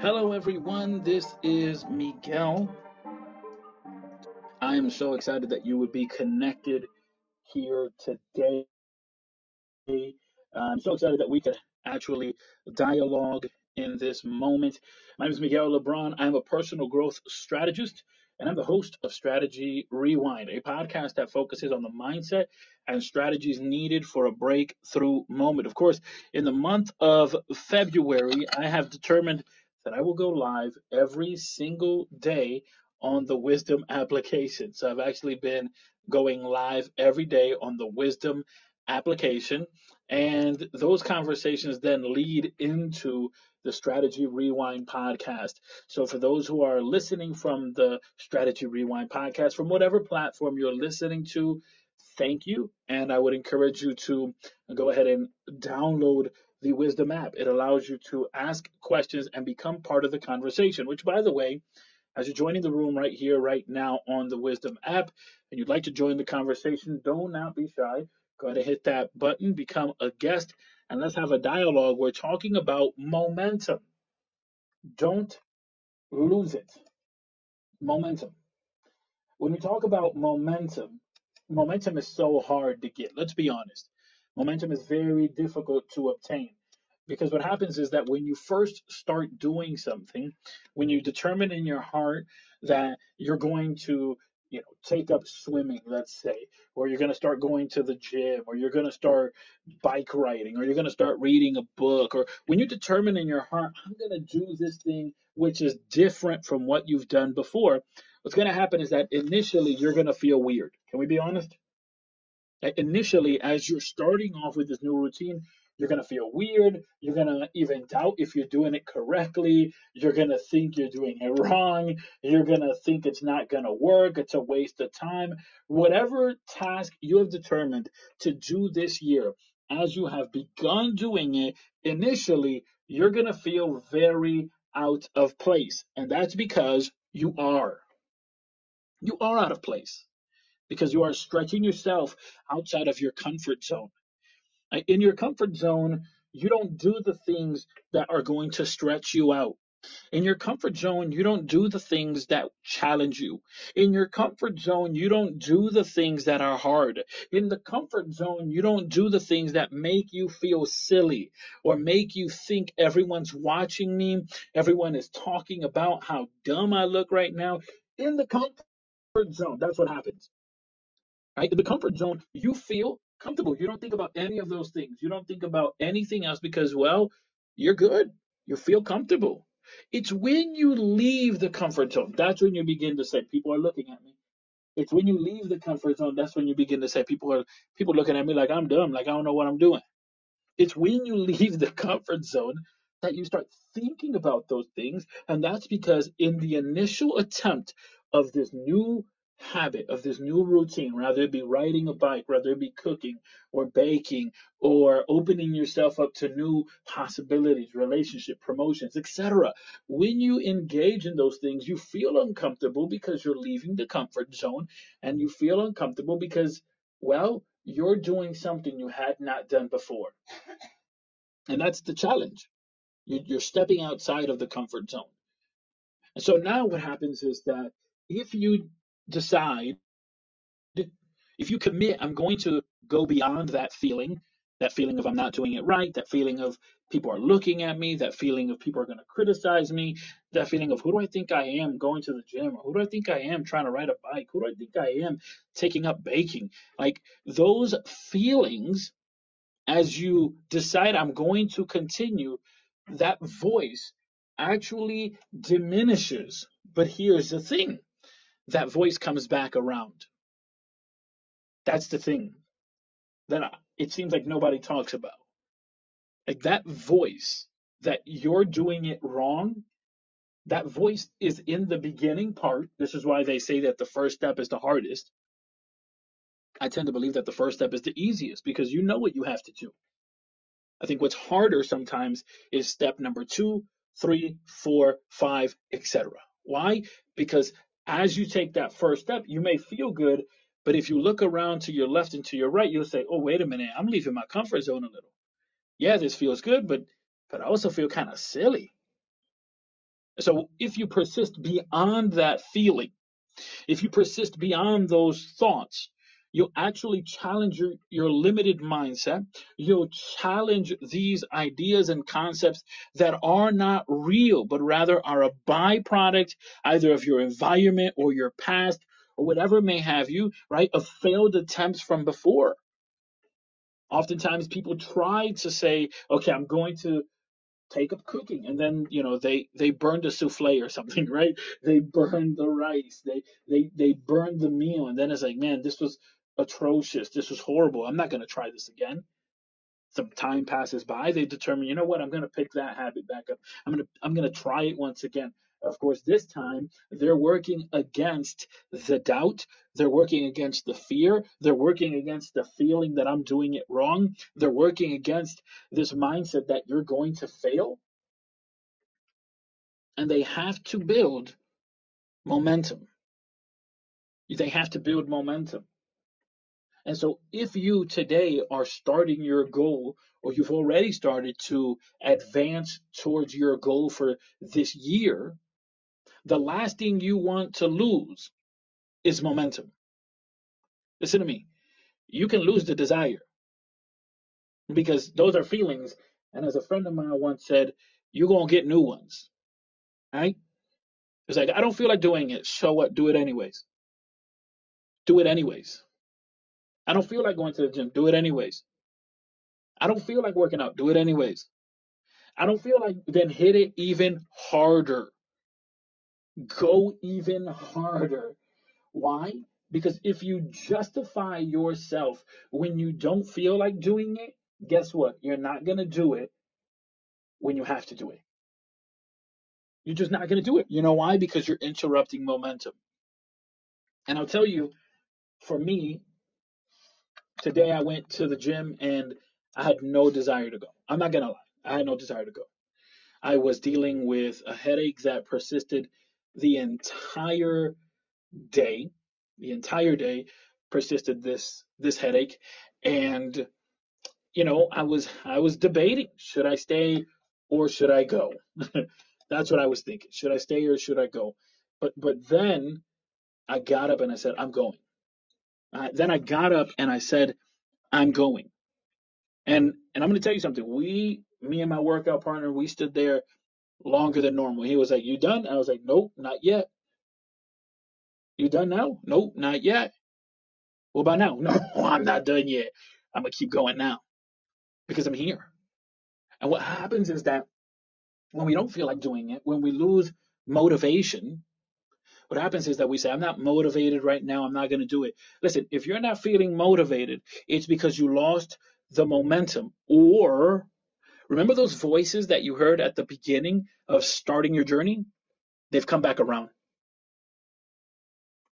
Hello, everyone. This is Miguel. I am so excited that you would be connected here today. I'm so excited that we could actually dialogue in this moment. My name is Miguel Lebron. I'm a personal growth strategist, and I'm the host of Strategy Rewind, a podcast that focuses on the mindset and strategies needed for a breakthrough moment. Of course, in the month of February, I have determined that I will go live every single day on the Wisdom application. So I've actually been going live every day on the Wisdom application. And those conversations then lead into the Strategy Rewind podcast. So, for those who are listening from the Strategy Rewind podcast, from whatever platform you're listening to, thank you. And I would encourage you to go ahead and download the Wisdom app. It allows you to ask questions and become part of the conversation, which, by the way, as you're joining the room right here, right now on the Wisdom app, and you'd like to join the conversation, do not be shy. Go ahead and hit that button, become a guest, and let's have a dialogue. We're talking about momentum. Don't lose it. Momentum. When we talk about momentum, momentum is so hard to get. Let's be honest. Momentum is very difficult to obtain because what happens is that when you first start doing something, when you determine in your heart that you're going to you know, take up swimming, let's say, or you're going to start going to the gym, or you're going to start bike riding, or you're going to start reading a book, or when you determine in your heart, I'm going to do this thing which is different from what you've done before, what's going to happen is that initially you're going to feel weird. Can we be honest? Initially, as you're starting off with this new routine, you're going to feel weird. You're going to even doubt if you're doing it correctly. You're going to think you're doing it wrong. You're going to think it's not going to work. It's a waste of time. Whatever task you have determined to do this year, as you have begun doing it, initially, you're going to feel very out of place. And that's because you are. You are out of place because you are stretching yourself outside of your comfort zone. In your comfort zone, you don't do the things that are going to stretch you out. In your comfort zone, you don't do the things that challenge you. In your comfort zone, you don't do the things that are hard. In the comfort zone, you don't do the things that make you feel silly or make you think everyone's watching me, everyone is talking about how dumb I look right now. In the comfort zone, that's what happens. Right? The comfort zone, you feel comfortable. You don't think about any of those things. You don't think about anything else because, well, you're good. You feel comfortable. It's when you leave the comfort zone that's when you begin to say, people are looking at me. It's when you leave the comfort zone that's when you begin to say, people are people looking at me like I'm dumb, like I don't know what I'm doing. It's when you leave the comfort zone that you start thinking about those things, and that's because in the initial attempt of this new habit of this new routine, rather it be riding a bike, rather it be cooking or baking or opening yourself up to new possibilities, relationship, promotions, etc. When you engage in those things, you feel uncomfortable because you're leaving the comfort zone and you feel uncomfortable because, well, you're doing something you had not done before. And that's the challenge. You're stepping outside of the comfort zone. And so now what happens is that if you decide, if you commit, I'm going to go beyond that feeling, that feeling of I'm not doing it right, that feeling of people are looking at me, that feeling of people are going to criticize me, that feeling of who do I think I am going to the gym, who do I think I am trying to ride a bike, who do I think I am taking up baking. Like those feelings, as you decide I'm going to continue, that voice actually diminishes. But here's the thing that voice comes back around. That's the thing that it seems like nobody talks about. Like that voice that you're doing it wrong, that voice is in the beginning part. This is why they say that the first step is the hardest. I tend to believe that the first step is the easiest because you know what you have to do. I think what's harder sometimes is step number two, three, four, five, etc. Why? Because as you take that first step, you may feel good, but if you look around to your left and to your right, you'll say, "Oh, wait a minute, I'm leaving my comfort zone a little." Yeah, this feels good, but but I also feel kind of silly. So if you persist beyond that feeling, if you persist beyond those thoughts, you'll actually challenge your, your limited mindset. You'll challenge these ideas and concepts that are not real, but rather are a byproduct either of your environment or your past or whatever may have you, right? Of failed attempts from before. Oftentimes people try to say, okay, I'm going to take up cooking and then you know they they burn the souffle or something right they burn the rice they they they burn the meal and then it's like man this was atrocious. This was horrible. I'm not going to try this again. Some time passes by. They determine you know what? I'm going to pick that habit back up. I'm going to i'm going to try it once again. Of course this time they're working against the doubt. They're working against the fear. They're working against the feeling that i'm doing it wrong. They're working against this mindset that you're going to fail. And they have to build momentum. They have to build momentum And so if you today are starting your goal or you've already started to advance towards your goal for this year, the last thing you want to lose is momentum. Listen to me. You can lose the desire because those are feelings. And as a friend of mine once said, you're going to get new ones. Right? It's like, I don't feel like doing it. So what? Do it anyways. Do it anyways. I don't feel like going to the gym. Do it anyways. I don't feel like working out. Do it anyways. I don't feel like then hit it even harder. Go even harder. Why? Because if you justify yourself when you don't feel like doing it, guess what? You're not going to do it when you have to do it. You're just not going to do it. You know why? Because you're interrupting momentum. And I'll tell you, for me, today I went to the gym and I had no desire to go. I'm not to lie. I had no desire to go. I was dealing with a headache that persisted the entire day. The entire day persisted this this headache, and you know I was I was debating should I stay or should I go. That's what I was thinking. Should I stay or should I go? But but then I got up and I said I'm going. Uh, then I got up and I said I'm going. And and I'm going to tell you something. We me and my workout partner we stood there longer than normal. He was like, "You done?" I was like, "Nope, not yet." You done now? Nope, not yet. What about now? No, I'm not done yet. I'm gonna keep going now because I'm here. And what happens is that when we don't feel like doing it, when we lose motivation, what happens is that we say, I'm not motivated right now, I'm not going to do it. Listen, if you're not feeling motivated, it's because you lost the momentum. Or remember those voices that you heard at the beginning of starting your journey? They've come back around.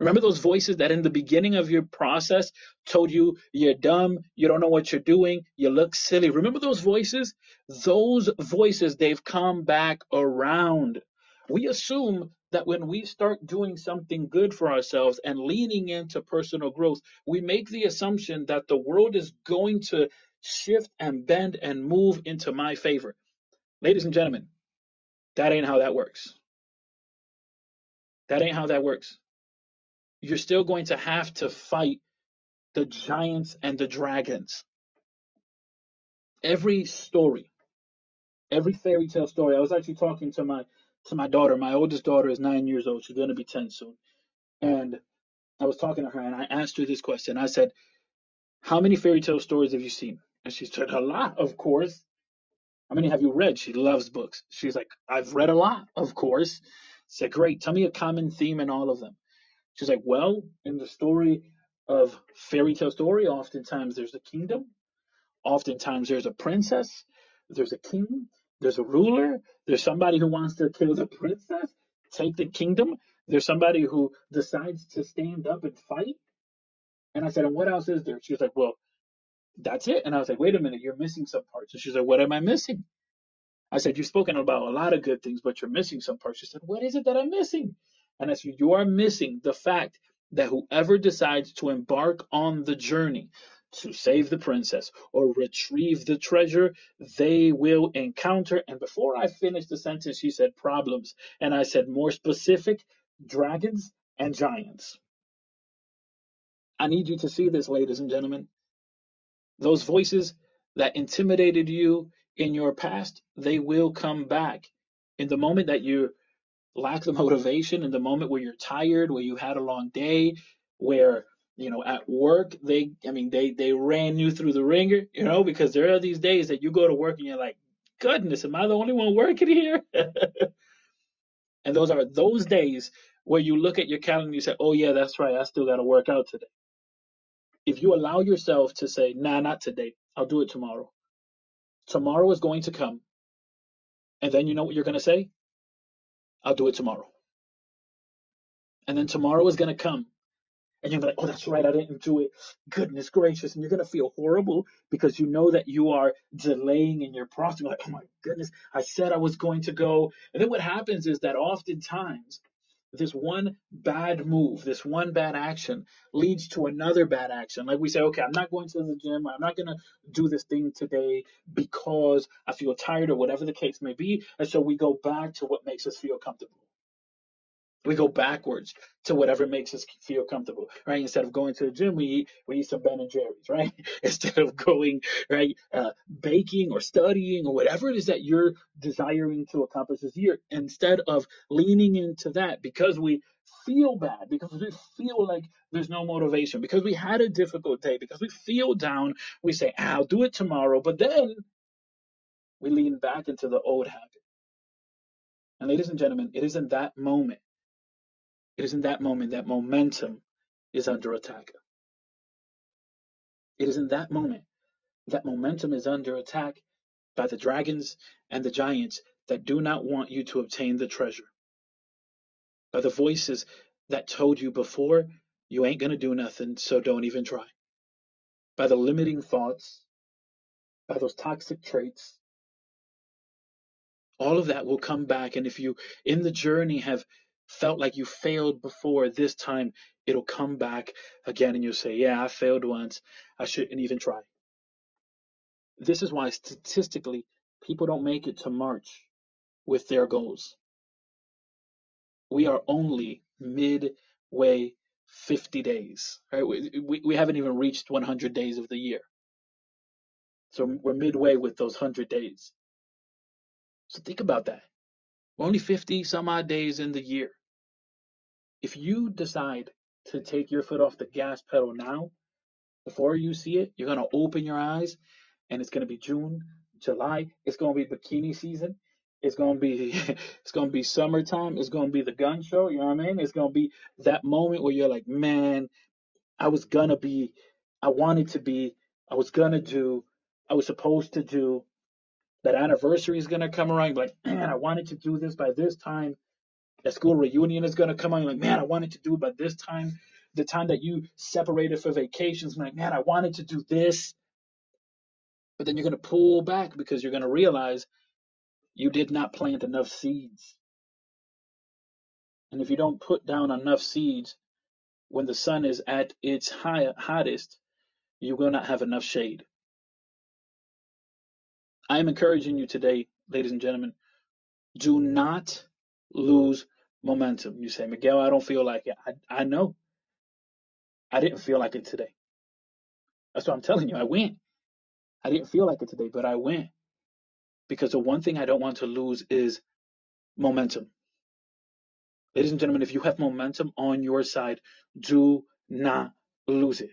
Remember those voices that in the beginning of your process told you you're dumb, you don't know what you're doing, you look silly. Remember those voices? Those voices, they've come back around. We assume that when we start doing something good for ourselves and leaning into personal growth, we make the assumption that the world is going to shift and bend and move into my favor. Ladies and gentlemen, that ain't how that works. That ain't how that works you're still going to have to fight the giants and the dragons. Every story, every fairy tale story. I was actually talking to my to my daughter. My oldest daughter is nine years old. She's going to be ten soon. And I was talking to her, and I asked her this question. I said, "How many fairy tale stories have you seen?" And she said, "A lot, of course." How many have you read? She loves books. She's like, "I've read a lot, of course." I said, "Great. Tell me a common theme in all of them." She's like, well, in the story of fairy tale story, oftentimes there's a kingdom, oftentimes there's a princess, there's a king, there's a ruler, there's somebody who wants to kill the princess, take the kingdom, there's somebody who decides to stand up and fight. And I said, and what else is there? She was like, well, that's it. And I was like, wait a minute, you're missing some parts. And she's like, what am I missing? I said, you've spoken about a lot of good things, but you're missing some parts. She said, what is it that I'm missing? And I said, you are missing the fact that whoever decides to embark on the journey to save the princess or retrieve the treasure, they will encounter. And before I finished the sentence, she said problems. And I said more specific dragons and giants. I need you to see this, ladies and gentlemen. Those voices that intimidated you in your past, they will come back. In the moment that you lack the motivation, in the moment where you're tired, where you had a long day, where you know at work they i mean they they ran you through the ringer you know because there are these days that you go to work and you're like goodness am i the only one working here? And those are those days where you look at your calendar and you say oh yeah that's right i still got to work out today. If you allow yourself to say nah not today i'll do it tomorrow tomorrow is going to come and then you know what you're going to say? I'll do it tomorrow. And then tomorrow is going to come and you're like, oh, that's right, I didn't do it. Goodness gracious. And you're going to feel horrible because you know that you are delaying in your process. You're like, oh my goodness, I said I was going to go. And then what happens is that oftentimes this one bad move, this one bad action leads to another bad action. Like we say, okay, I'm not going to the gym. I'm not going to do this thing today because I feel tired or whatever the case may be. And so we go back to what makes us feel comfortable. We go backwards to whatever makes us feel comfortable, right? Instead of going to the gym, we eat we eat some Ben and Jerry's, right? Instead of going right uh, baking or studying or whatever it is that you're desiring to accomplish this year, instead of leaning into that because we feel bad, because we feel like there's no motivation, because we had a difficult day, because we feel down, we say, ah, "I'll do it tomorrow," but then we lean back into the old habit. And ladies and gentlemen, it is in that moment it is in that moment that momentum is under attack. It is in that moment that momentum is under attack by the dragons and the giants that do not want you to obtain the treasure. By the voices that told you before, you ain't going to do nothing, so don't even try. By the limiting thoughts, by those toxic traits, all of that will come back. And if you, in the journey, have felt like you failed before, this time it'll come back again and you'll say, Yeah, I failed once. I shouldn't even try. This is why statistically people don't make it to March with their goals. We are only midway 50 days. Right? We, we, we haven't even reached 100 days of the year. So we're midway with those 100 days. So think about that. We're only 50 some odd days in the year. If you decide to take your foot off the gas pedal now, before you see it, you're to open your eyes and it's to be June, July. It's to be bikini season. It's to be it's to be summertime. It's to be the gun show, you know what I mean? It's to be that moment where you're like, "Man, I was to be I wanted to be, I was to do, I was supposed to do that anniversary is to come around. Like, man, I wanted to do this by this time. That school reunion is going to come on. You're like, man, I wanted to do it by this time. The time that you separated for vacations, I'm like, man, I wanted to do this. But then you're going to pull back because you're going to realize you did not plant enough seeds. And if you don't put down enough seeds when the sun is at its high, hottest, you will not have enough shade. I am encouraging you today, ladies and gentlemen, do not lose momentum. You say, Miguel, I don't feel like it. I, I know. I didn't feel like it today. That's what I'm telling you. I went. I didn't feel like it today, but I went. Because the one thing I don't want to lose is momentum. Ladies and gentlemen, if you have momentum on your side, do not lose it.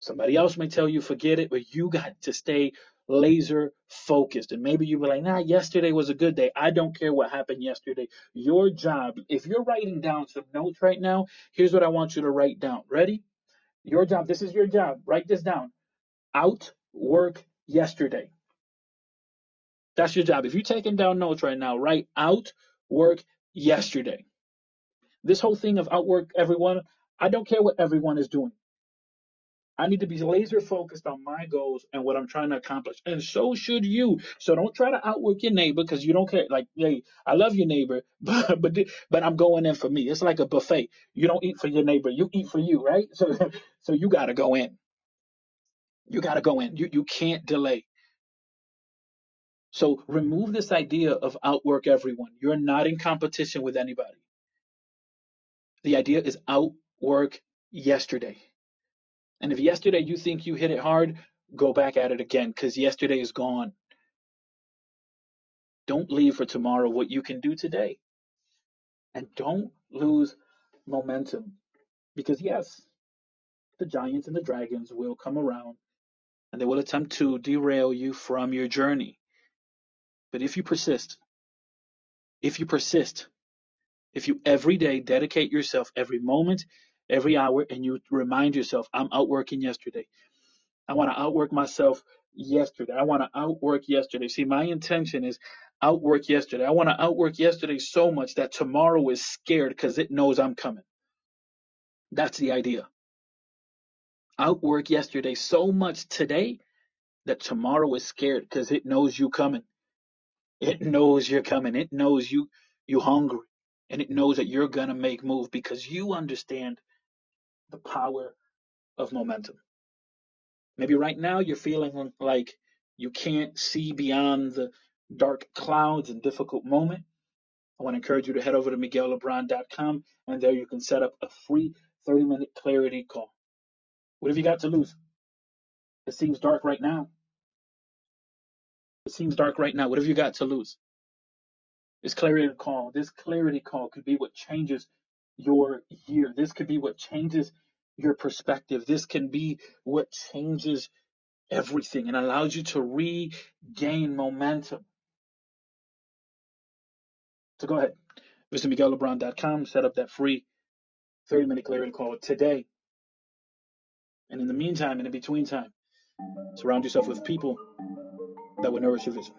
Somebody else may tell you forget it, but you got to stay laser focused. And maybe you were like, nah, yesterday was a good day. I don't care what happened yesterday. Your job, if you're writing down some notes right now, here's what I want you to write down. Ready? Your job, this is your job. Write this down. Outwork yesterday. That's your job. If you're taking down notes right now, write outwork yesterday. This whole thing of outwork everyone, I don't care what everyone is doing. I need to be laser focused on my goals and what I'm trying to accomplish. And so should you. So don't try to outwork your neighbor because you don't care. Like, hey, I love your neighbor, but, but but I'm going in for me. It's like a buffet. You don't eat for your neighbor, you eat for you, right? So so you gotta go in. You got to go in. You, you can't delay. So remove this idea of outwork everyone. You're not in competition with anybody. The idea is outwork yesterday. And if yesterday you think you hit it hard, go back at it again because yesterday is gone. Don't leave for tomorrow what you can do today. And don't lose momentum because, yes, the giants and the dragons will come around and they will attempt to derail you from your journey. But if you persist, if you persist, if you every day dedicate yourself every moment, every mm-hmm. hour, and you remind yourself, I'm outworking yesterday. I want to outwork myself yesterday. I want to outwork yesterday. See, my intention is outwork yesterday. I want to outwork yesterday so much that tomorrow is scared because it knows I'm coming. That's the idea. Outwork yesterday so much today that tomorrow is scared because it knows you coming. It knows you're coming. It knows you you hungry. And it knows that you're gonna make move because you understand the power of momentum. Maybe right now you're feeling like you can't see beyond the dark clouds and difficult moment. I want to encourage you to head over to miguellebron.com and there you can set up a free 30 minute clarity call. What have you got to lose? It seems dark right now. It seems dark right now. What have you got to lose? This clarity call, this clarity call could be what changes your year. This could be what changes your perspective. This can be what changes everything and allows you to regain momentum. So go ahead, visit MiguelLeBron.com, set up that free 30 minute clarity call today. And in the meantime, in the between time, surround yourself with people that will nourish your vision.